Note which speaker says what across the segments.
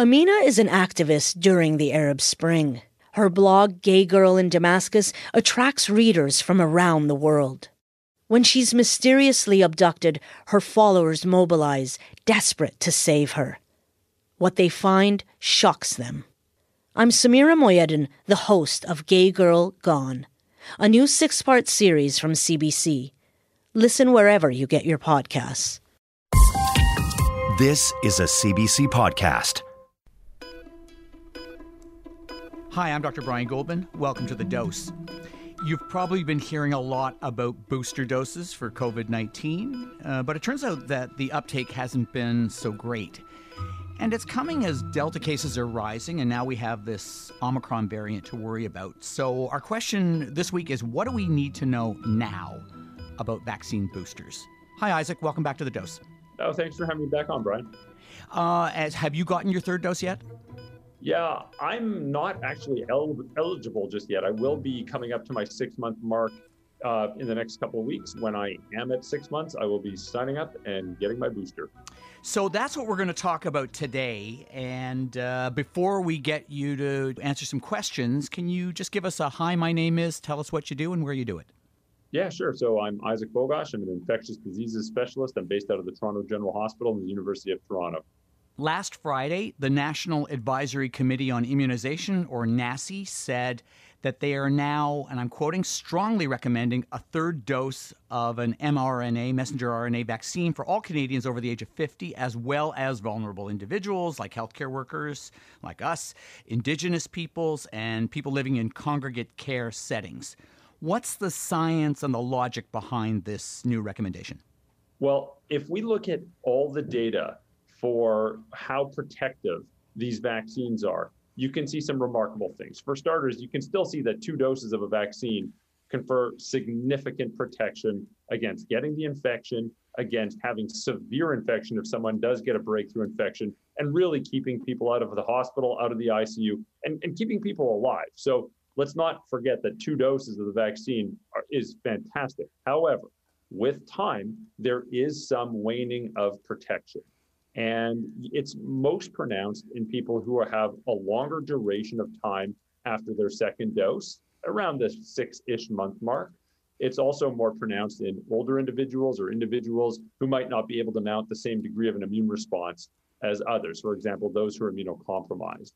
Speaker 1: Amina is an activist during the Arab Spring. Her blog, Gay Girl in Damascus, attracts readers from around the world. When she's mysteriously abducted, her followers mobilize, desperate to save her. What they find shocks them. I'm Samira Mohyeddin, the host of Gay Girl Gone, a new six part series from CBC. Listen wherever you get your podcasts.
Speaker 2: This is a CBC podcast.
Speaker 3: Hi, I'm Dr. Brian Goldman. Welcome to The Dose. You've probably been hearing a lot about booster doses for COVID 19, uh, but it turns out that the uptake hasn't been so great. And it's coming as Delta cases are rising, and now we have this Omicron variant to worry about. So, our question this week is what do we need to know now about vaccine boosters? Hi, Isaac. Welcome back to The Dose.
Speaker 4: Oh, thanks for having me back on, Brian.
Speaker 3: Uh, as have you gotten your third dose yet?
Speaker 4: Yeah, I'm not actually el- eligible just yet. I will be coming up to my six month mark uh, in the next couple of weeks. When I am at six months, I will be signing up and getting my booster.
Speaker 3: So that's what we're going to talk about today. And uh, before we get you to answer some questions, can you just give us a hi, my name is, tell us what you do and where you do it?
Speaker 4: Yeah, sure. So I'm Isaac Bogoch. I'm an infectious diseases specialist. I'm based out of the Toronto General Hospital and the University of Toronto.
Speaker 3: Last Friday, the National Advisory Committee on Immunization, or NACI, said that they are now, and I'm quoting, strongly recommending a third dose of an mRNA, messenger RNA vaccine for all Canadians over the age of 50, as well as vulnerable individuals like healthcare workers like us, Indigenous peoples, and people living in congregate care settings. What's the science and the logic behind this new recommendation?
Speaker 4: Well, if we look at all the data for how protective these vaccines are, you can see some remarkable things. For starters, you can still see that two doses of a vaccine confer significant protection against getting the infection, against having severe infection if someone does get a breakthrough infection, and really keeping people out of the hospital, out of the ICU, and, and keeping people alive. So let's not forget that two doses of the vaccine are, is fantastic. However, with time, there is some waning of protection. And it's most pronounced in people who have a longer duration of time after their second dose, around the six ish month mark. It's also more pronounced in older individuals or individuals who might not be able to mount the same degree of an immune response as others. For example, those who are immunocompromised.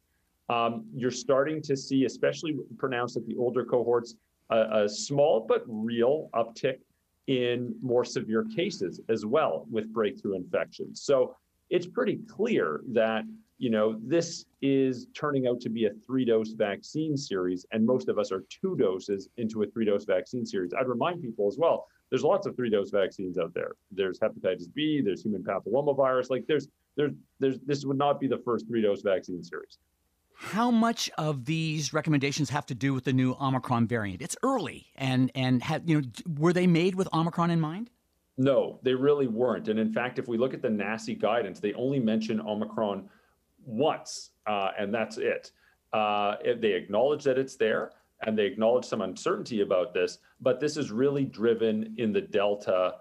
Speaker 4: Um, you're starting to see, especially pronounced at the older cohorts, a, a small but real uptick in more severe cases as well with breakthrough infections. So it's pretty clear that you know this is turning out to be a three dose vaccine series and most of us are two doses into a three dose vaccine series. I'd remind people as well there's lots of three dose vaccines out there. There's hepatitis b there's human papillomavirus like there's there's there's this would not be the first three dose vaccine series.
Speaker 3: How much of these recommendations have to do with the new omicron variant? It's early and and have you know were they made with omicron in mind
Speaker 4: no, they really weren't. And in fact, if we look at the NACI guidance, they only mention Omicron once, uh, and that's it. Uh, they acknowledge that it's there and they acknowledge some uncertainty about this, but this is really driven in the Delta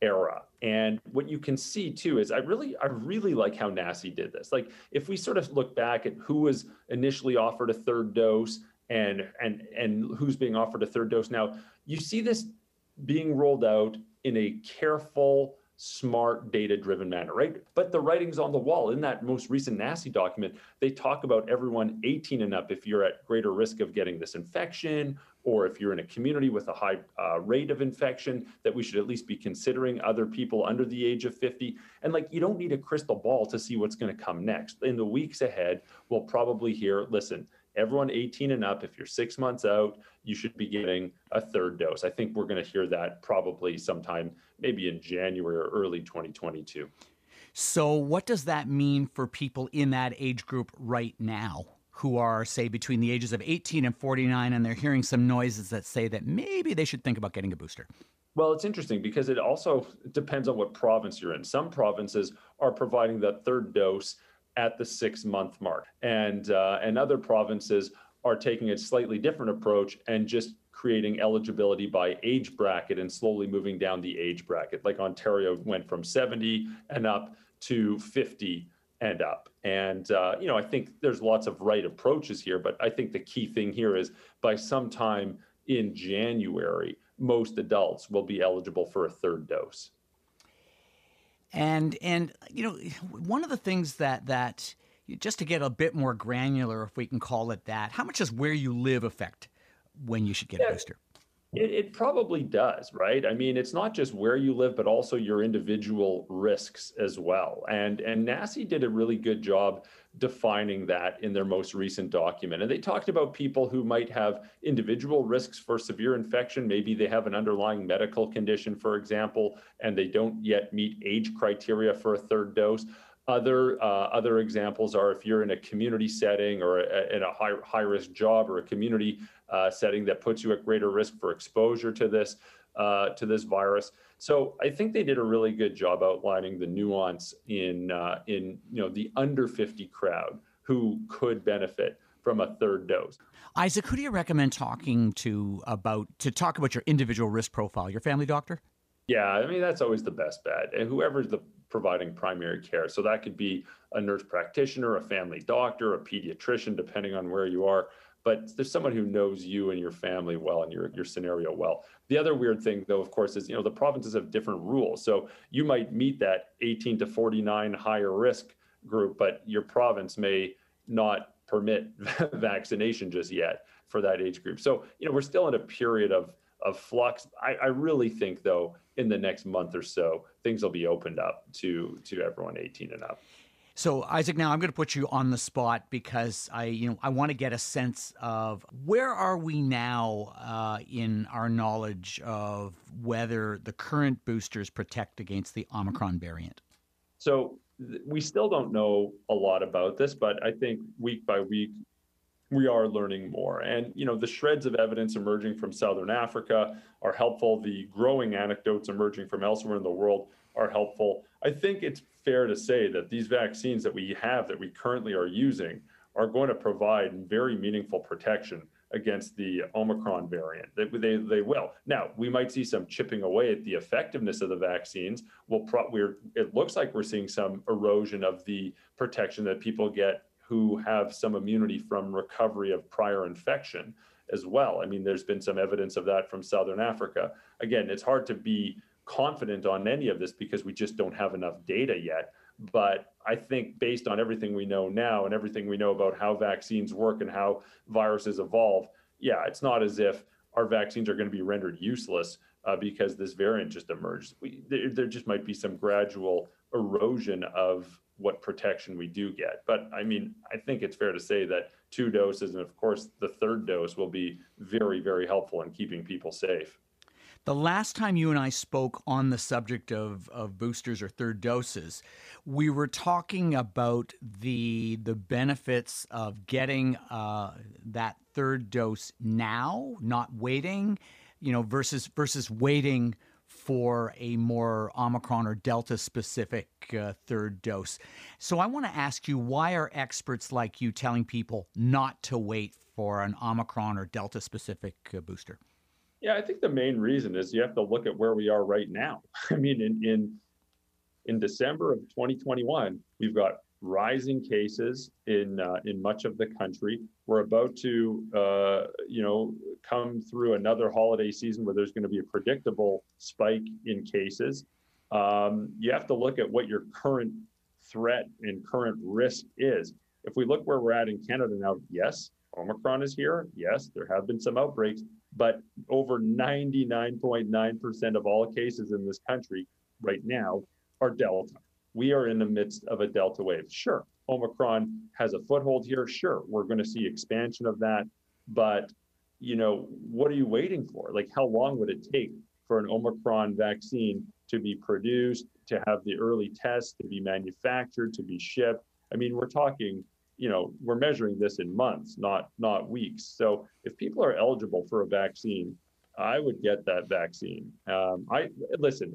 Speaker 4: era. And what you can see too is I really, I really like how NACI did this. Like if we sort of look back at who was initially offered a third dose and and and who's being offered a third dose now, you see this being rolled out in a careful, smart, data driven manner, right? But the writing's on the wall. In that most recent NACI document, they talk about everyone 18 and up if you're at greater risk of getting this infection, or if you're in a community with a high uh, rate of infection, that we should at least be considering other people under the age of 50. And like, you don't need a crystal ball to see what's going to come next. In the weeks ahead, we'll probably hear listen, everyone 18 and up, if you're six months out, you should be getting a third dose. I think we're going to hear that probably sometime maybe in January or early 2022.
Speaker 3: So, what does that mean for people in that age group right now? Who are, say, between the ages of 18 and 49, and they're hearing some noises that say that maybe they should think about getting a booster?
Speaker 4: Well, it's interesting because it also depends on what province you're in. Some provinces are providing that third dose at the six month mark. And, uh, and other provinces are taking a slightly different approach and just creating eligibility by age bracket and slowly moving down the age bracket. Like Ontario went from 70 and up to 50 and up. And, uh, you know, I think there's lots of right approaches here, but I think the key thing here is by sometime in January, most adults will be eligible for a third dose.
Speaker 3: And and you know one of the things that that just to get a bit more granular, if we can call it that, how much does where you live affect when you should get yeah. a booster?
Speaker 4: It, it, probably does, right? I mean, it's not just where you live, but also your individual risks as well. And and NACI did a really good job defining that in their most recent document. And they talked about people who might have individual risks for severe infection. Maybe they have an underlying medical condition, for example, and they don't yet meet age criteria for a third dose. Other uh, other examples are if you're in a community setting or a, in a high high risk job or a community uh, setting that puts you at greater risk for exposure to this uh, to this virus. So I think they did a really good job outlining the nuance in uh, in you know the under 50 crowd who could benefit from a third dose.
Speaker 3: Isaac, who do you recommend talking to about to talk about your individual risk profile? Your family doctor?
Speaker 4: Yeah, I mean that's always the best bet. And whoever's the providing primary care. So that could be a nurse practitioner, a family doctor, a pediatrician, depending on where you are. But there's someone who knows you and your family well and your, your scenario well. The other weird thing, though, of course, is you know the provinces have different rules. So you might meet that 18 to 49 higher risk group, but your province may not permit vaccination just yet for that age group. So you know we're still in a period of of flux. I, I really think, though, in the next month or so, things will be opened up to to everyone 18 and up.
Speaker 3: So Isaac, now I'm going to put you on the spot because I, you know, I want to get a sense of where are we now uh, in our knowledge of whether the current boosters protect against the Omicron variant.
Speaker 4: So we still don't know a lot about this, but I think week by week we are learning more. And you know, the shreds of evidence emerging from Southern Africa are helpful. The growing anecdotes emerging from elsewhere in the world are helpful. I think it's fair to say that these vaccines that we have that we currently are using are going to provide very meaningful protection against the Omicron variant. They, they, they will. Now, we might see some chipping away at the effectiveness of the vaccines. We'll pro- we're, it looks like we're seeing some erosion of the protection that people get who have some immunity from recovery of prior infection as well. I mean, there's been some evidence of that from Southern Africa. Again, it's hard to be confident on any of this because we just don't have enough data yet. But I think based on everything we know now and everything we know about how vaccines work and how viruses evolve, yeah, it's not as if our vaccines are going to be rendered useless uh, because this variant just emerged. We, there, there just might be some gradual erosion of what protection we do get. But I mean, I think it's fair to say that two doses, and of course, the third dose will be very, very helpful in keeping people safe.
Speaker 3: The last time you and I spoke on the subject of, of boosters or third doses, we were talking about the the benefits of getting uh, that third dose now, not waiting, you know, versus versus waiting for a more Omicron or Delta specific uh, third dose. So I want to ask you why are experts like you telling people not to wait for an Omicron or Delta specific uh, booster?
Speaker 4: Yeah, I think the main reason is you have to look at where we are right now. I mean, in in, in December of 2021, we've got rising cases in uh, in much of the country. We're about to, uh, you know, come through another holiday season where there's going to be a predictable spike in cases. Um, you have to look at what your current threat and current risk is. If we look where we're at in Canada now, yes, Omicron is here. Yes, there have been some outbreaks, but over 99.9% of all cases in this country right now are Delta we are in the midst of a Delta wave. Sure, Omicron has a foothold here. Sure, we're going to see expansion of that. But, you know, what are you waiting for? Like, how long would it take for an Omicron vaccine to be produced, to have the early tests, to be manufactured, to be shipped? I mean, we're talking, you know, we're measuring this in months, not not weeks. So if people are eligible for a vaccine, I would get that vaccine. Um, I listen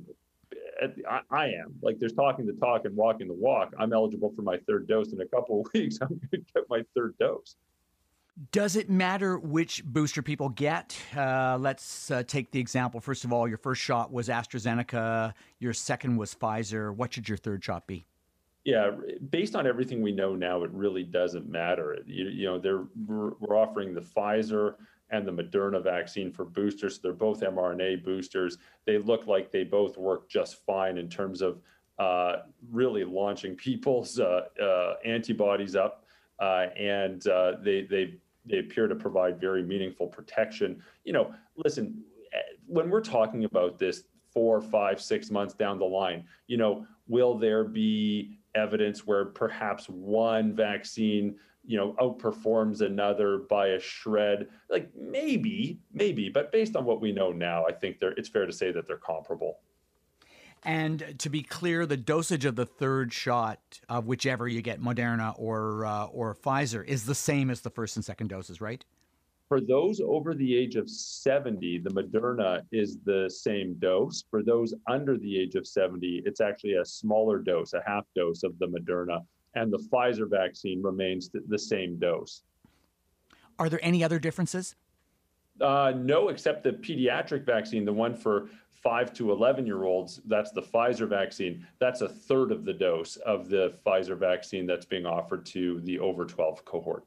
Speaker 4: I, I, am like there's talking the talk and walking the walk. I'm eligible for my third dose in a couple of weeks. I'm going to get my third dose.
Speaker 3: Does it matter which booster people get? Uh, let's uh, take the example. First of all, your first shot was AstraZeneca. Your second was Pfizer. What should your third shot be?
Speaker 4: Yeah, based on everything we know now, it really doesn't matter. You, you know, they're we're offering the Pfizer and the Moderna vaccine for boosters. They're both mRNA boosters. They look like they both work just fine in terms of uh, really launching people's uh, uh, antibodies up, uh, and uh, they they they appear to provide very meaningful protection. You know, listen, eh, when we're talking about this four, five, six months down the line, you know, will there be evidence where perhaps one vaccine you know outperforms another by a shred. Like maybe maybe but based on what we know now i think they're it's fair to say that they're comparable.
Speaker 3: And to be clear the dosage of the third shot of whichever you get moderna or uh, or pfizer is the same as the first and second doses right?
Speaker 4: For those over the age of 70, the Moderna is the same dose. For those under the age of 70, it's actually a smaller dose, a half dose of the Moderna, and the Pfizer vaccine remains the same dose.
Speaker 3: Are there any other differences?
Speaker 4: Uh, no, except the pediatric vaccine, the one for five to 11 year olds, that's the Pfizer vaccine. That's a third of the dose of the Pfizer vaccine that's being offered to the over 12 cohort.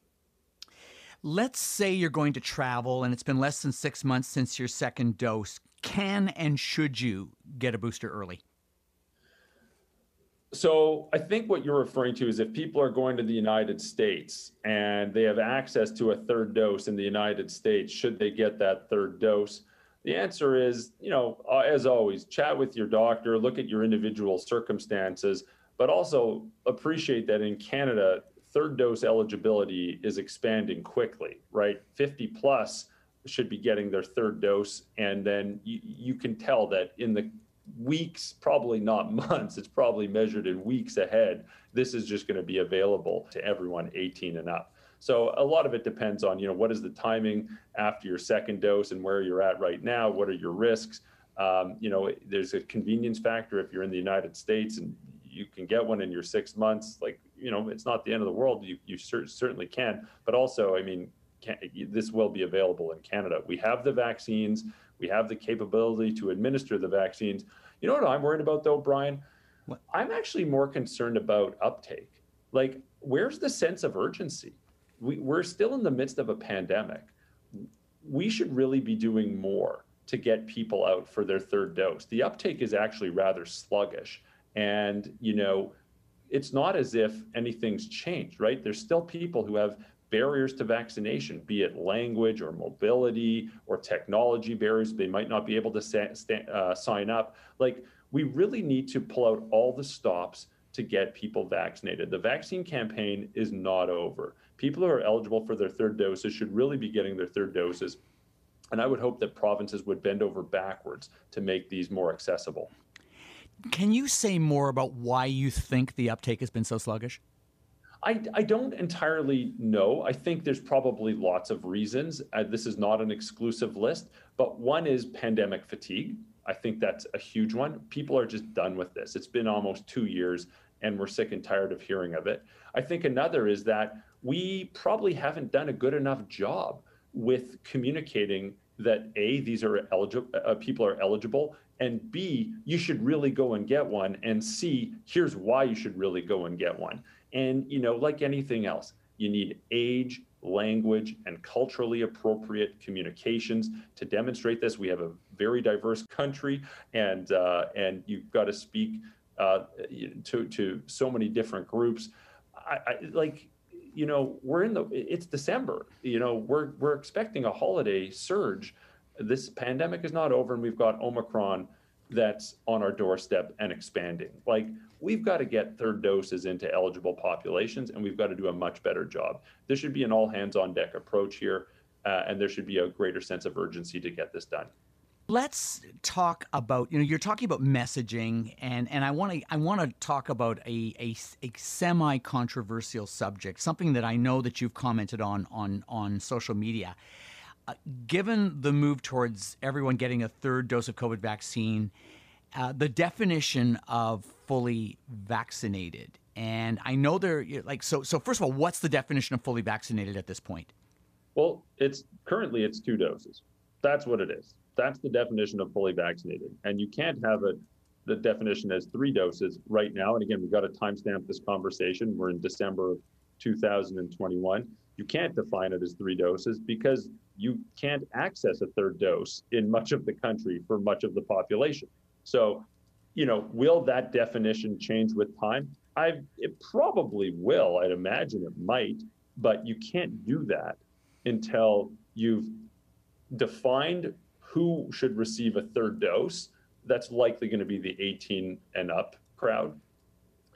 Speaker 3: Let's say you're going to travel and it's been less than six months since your second dose. Can and should you get a booster early?
Speaker 4: So I think what you're referring to is if people are going to the United States and they have access to a third dose in the United States, should they get that third dose? The answer is, you know, uh, as always, chat with your doctor, look at your individual circumstances, but also appreciate that in Canada, third dose eligibility is expanding quickly, right? 50 plus should be getting their third dose. And then you, you can tell that in the weeks, probably not months, it's probably measured in weeks ahead. This is just going to be available to everyone 18 and up. So a lot of it depends on, you know, what is the timing after your second dose and where you're at right now? What are your risks? Um, you know, there's a convenience factor if you're in the United States and you can get one in your six months. Like you know, it's not the end of the world. You you cer- certainly can, but also, I mean, can, this will be available in Canada. We have the vaccines. We have the capability to administer the vaccines. You know what I'm worried about though, Brian? What? I'm actually more concerned about uptake. Like, where's the sense of urgency? We, we're still in the midst of a pandemic. We should really be doing more to get people out for their third dose. The uptake is actually rather sluggish. And, you know, it's not as if anything's changed, right? There's still people who have barriers to vaccination, be it language or mobility or technology barriers. They might not be able to sa- uh, sign up. Like, we really need to pull out all the stops to get people vaccinated. The vaccine campaign is not over. People who are eligible for their third doses should really be getting their third doses. And I would hope that provinces would bend over backwards to make these more accessible.
Speaker 3: Can you say more about why you think the uptake has been so sluggish?
Speaker 4: I, I don't entirely know. I think there's probably lots of reasons. Uh, this is not an exclusive list, but one is pandemic fatigue. I think that's a huge one. People are just done with this. It's been almost two years and we're sick and tired of hearing of it. I think another is that we probably haven't done a good enough job with communicating that A, these are eligible, uh, people are eligible, and B, you should really go and get one, and C, here's why you should really go and get one. And, you know, like anything else, you need age, language, and culturally appropriate communications to demonstrate this. We have a very diverse country, and uh, and you've got to speak uh, to to so many different groups. I, I like you know we're in the it's december you know we're we're expecting a holiday surge this pandemic is not over and we've got Omicron that's on our doorstep and expanding. Like, we've got to get third doses into eligible populations and we've got to do a much better job. There should be an all hands on deck approach here, uh, and there should be a greater sense of urgency to get this done.
Speaker 3: Let's talk about you know you're talking about messaging and and I want to I want to talk about a, a, a semi controversial subject something that I know that you've commented on on on social media uh, given the move towards everyone getting a third dose of COVID vaccine, uh, the definition of fully vaccinated, and I know they're like so. So first of all, what's the definition of fully vaccinated at this point?
Speaker 4: Well, it's currently it's two doses. That's what it is. That's the definition of fully vaccinated, and you can't have it the definition as three doses right now. And again, we've got to timestamp this conversation. We're in December of 2021. You can't define it as three doses because you can't access a third dose in much of the country for much of the population. So, you know, will that definition change with time? I it probably will. I'd imagine it might, but you can't do that until you've defined who should receive a third dose. That's likely going to be the 18 and up crowd.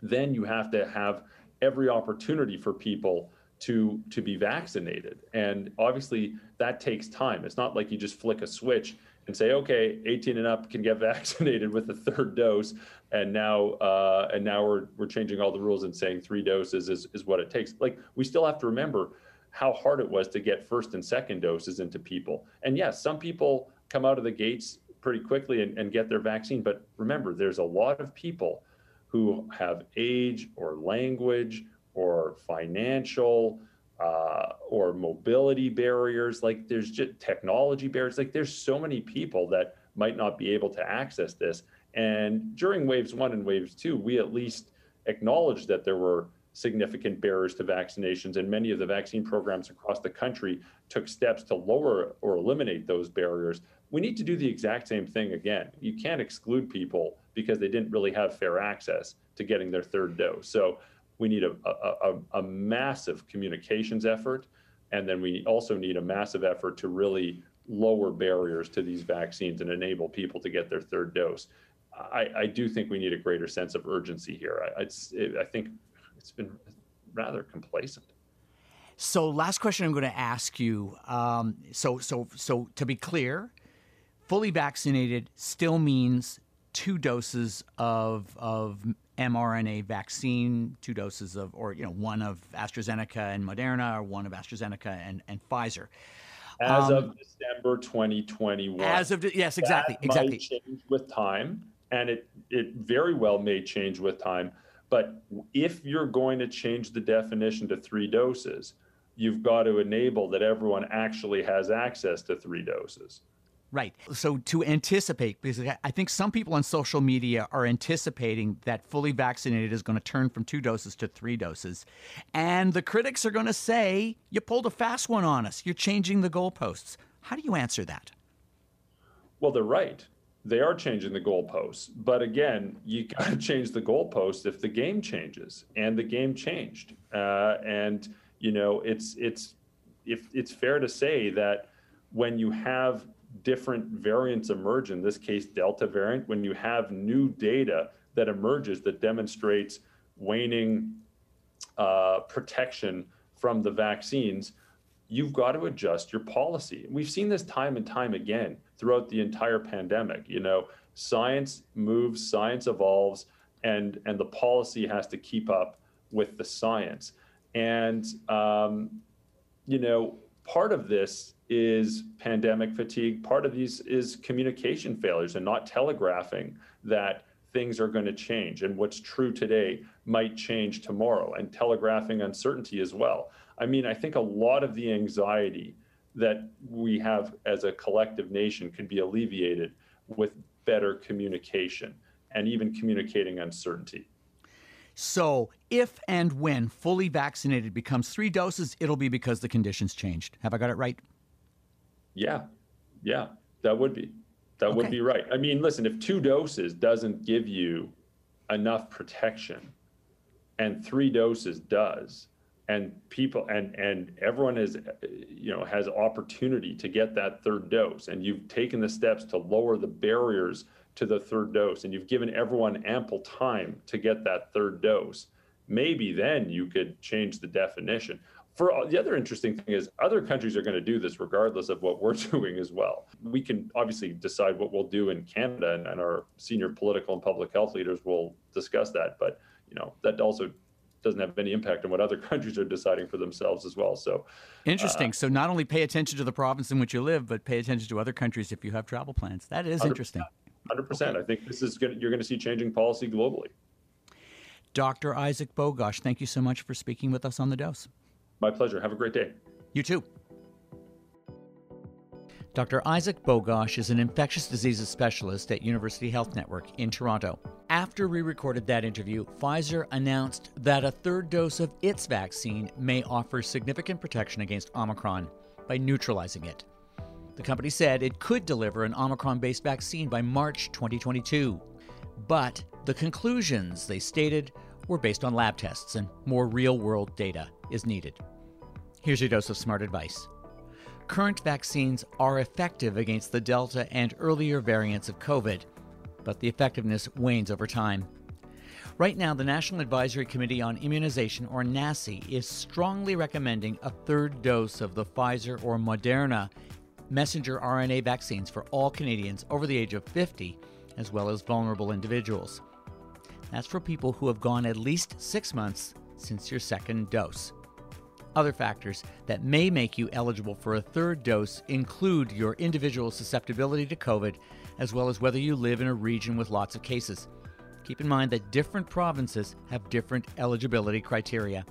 Speaker 4: Then you have to have every opportunity for people to to be vaccinated and obviously that takes time it's not like you just flick a switch and say okay 18 and up can get vaccinated with a third dose. And now uh, and now we're we're changing all the rules and saying three doses is, is what it takes. Like we still have to remember how hard it was to get first and second doses into people. And yes some people come out of the gates pretty quickly and, and get their vaccine but remember there's a lot of people who have age or language or financial uh, or mobility barriers. Like there's just technology barriers. Like there's so many people that might not be able to access this. And during waves one and waves two, we at least acknowledged that there were significant barriers to vaccinations, and many of the vaccine programs across the country took steps to lower or eliminate those barriers. We need to do the exact same thing again. You can't exclude people because they didn't really have fair access to getting their third dose. So we need a, a, a, massive communications effort. And then we also need a massive effort to really lower barriers to these vaccines and enable people to get their third dose. I, I do think we need a greater sense of urgency here. I, it, I think it's been rather complacent.
Speaker 3: So, last question I'm going to ask you. Um, so, so, so to be clear, fully vaccinated still means two doses of of mRNA vaccine, two doses of, or you know, one of AstraZeneca and Moderna, or one of AstraZeneca and, and Pfizer.
Speaker 4: As um, of December 2021.
Speaker 3: As of yes, exactly,
Speaker 4: that
Speaker 3: exactly.
Speaker 4: Might change with time, and it it very well may change with time. But if you're going to change the definition to three doses, you've got to enable that everyone actually has access to three doses.
Speaker 3: Right. So to anticipate, because I think some people on social media are anticipating that fully vaccinated is going to turn from two doses to three doses. And the critics are going to say, you pulled a fast one on us. You're changing the goalposts. How do you answer that?
Speaker 4: Well, they're right. They are changing the goalposts. But again, you got to change the goalposts if the game changes. And the game changed. Uh, and, you know, it's, it's, if it's fair to say that when you have different variants emerge, in this case, Delta variant, when you have new data that emerges that demonstrates waning uh, protection from the vaccines, you've got to adjust your policy. We've seen this time and time again throughout the entire pandemic. You know, science moves, science evolves, and and the policy has to keep up with the science. And um, you know, part of this is pandemic fatigue. Part of these is communication failures and not telegraphing that things are going to change and what's true today might change tomorrow and telegraphing uncertainty as well. I mean, I think a lot of the anxiety that we have as a collective nation could be alleviated with better communication and even communicating uncertainty.
Speaker 3: So, if and when fully vaccinated becomes three doses, it'll be because the conditions changed. Have I got it right?
Speaker 4: Yeah, yeah, that would be that okay. would be right. I mean, listen, if two doses doesn't give you enough protection, and three doses does, and people and and everyone is you know has opportunity to get that third dose, and you've taken the steps to lower the barriers to the third dose, and you've given everyone ample time to get that third dose. Maybe then you could change the definition for the other interesting thing is other countries are going to do this regardless of what we're doing as well. We can obviously decide what we'll do in Canada, and, and our senior political and public health leaders will discuss that. But you know that also doesn't have any impact on what other countries are deciding for themselves as well. So
Speaker 3: interesting. Uh, so not only pay attention to the province in which you live, but pay attention to other countries if you have travel plans. That is 100, interesting.
Speaker 4: Hundred percent. I think this is going to, You're going to see changing policy globally.
Speaker 3: Dr. Isaac Bogoch, thank you so much for speaking with us on the dose.
Speaker 4: My pleasure. Have a great day.
Speaker 3: You too. Dr. Isaac Bogoch is an infectious diseases specialist at University Health Network in Toronto. After we recorded that interview, Pfizer announced that a third dose of its vaccine may offer significant protection against Omicron by neutralizing it. The company said it could deliver an Omicron based vaccine by March 2022. But the conclusions they stated were based on lab tests and more real world data is needed. Here's your dose of smart advice. Current vaccines are effective against the Delta and earlier variants of COVID, but the effectiveness wanes over time. Right now, the National Advisory Committee on Immunization, or NACI, is strongly recommending a third dose of the Pfizer or Moderna messenger RNA vaccines for all Canadians over the age of 50, as well as vulnerable individuals. That's for people who have gone at least six months since your second dose. Other factors that may make you eligible for a third dose include your individual susceptibility to COVID, as well as whether you live in a region with lots of cases. Keep in mind that different provinces have different eligibility criteria.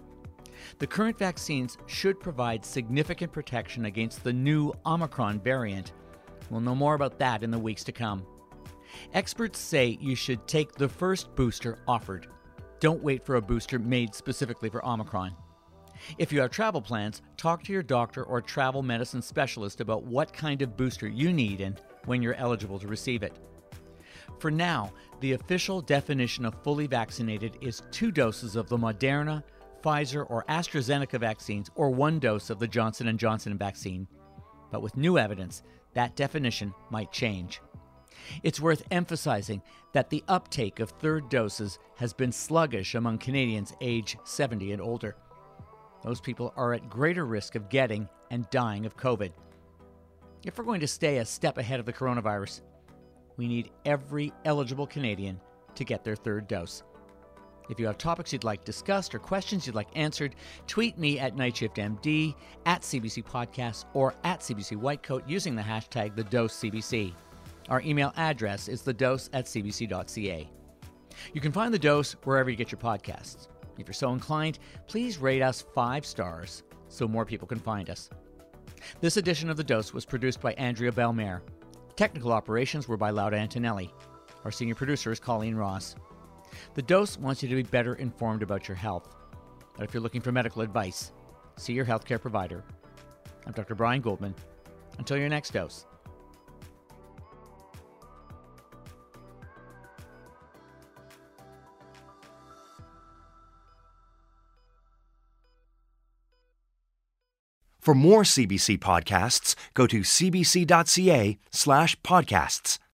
Speaker 3: The current vaccines should provide significant protection against the new Omicron variant. We'll know more about that in the weeks to come. Experts say you should take the first booster offered. Don't wait for a booster made specifically for Omicron. If you have travel plans, talk to your doctor or travel medicine specialist about what kind of booster you need and when you're eligible to receive it. For now, the official definition of fully vaccinated is two doses of the Moderna, Pfizer, or AstraZeneca vaccines or one dose of the Johnson & Johnson vaccine. But with new evidence, that definition might change. It's worth emphasizing that the uptake of third doses has been sluggish among Canadians age 70 and older. Those people are at greater risk of getting and dying of COVID. If we're going to stay a step ahead of the coronavirus, we need every eligible Canadian to get their third dose. If you have topics you'd like discussed or questions you'd like answered, tweet me at NightShiftMD, at CBC Podcast, or at CBC Whitecoat using the hashtag TheDoseCBC. Our email address is thedose at cbc.ca. You can find The Dose wherever you get your podcasts. If you're so inclined, please rate us five stars so more people can find us. This edition of The Dose was produced by Andrea Bellemare. Technical operations were by Lauda Antonelli. Our senior producer is Colleen Ross. The Dose wants you to be better informed about your health. But if you're looking for medical advice, see your healthcare provider. I'm Dr. Brian Goldman. Until your next dose.
Speaker 2: For more CBC podcasts, go to cbc.ca slash podcasts.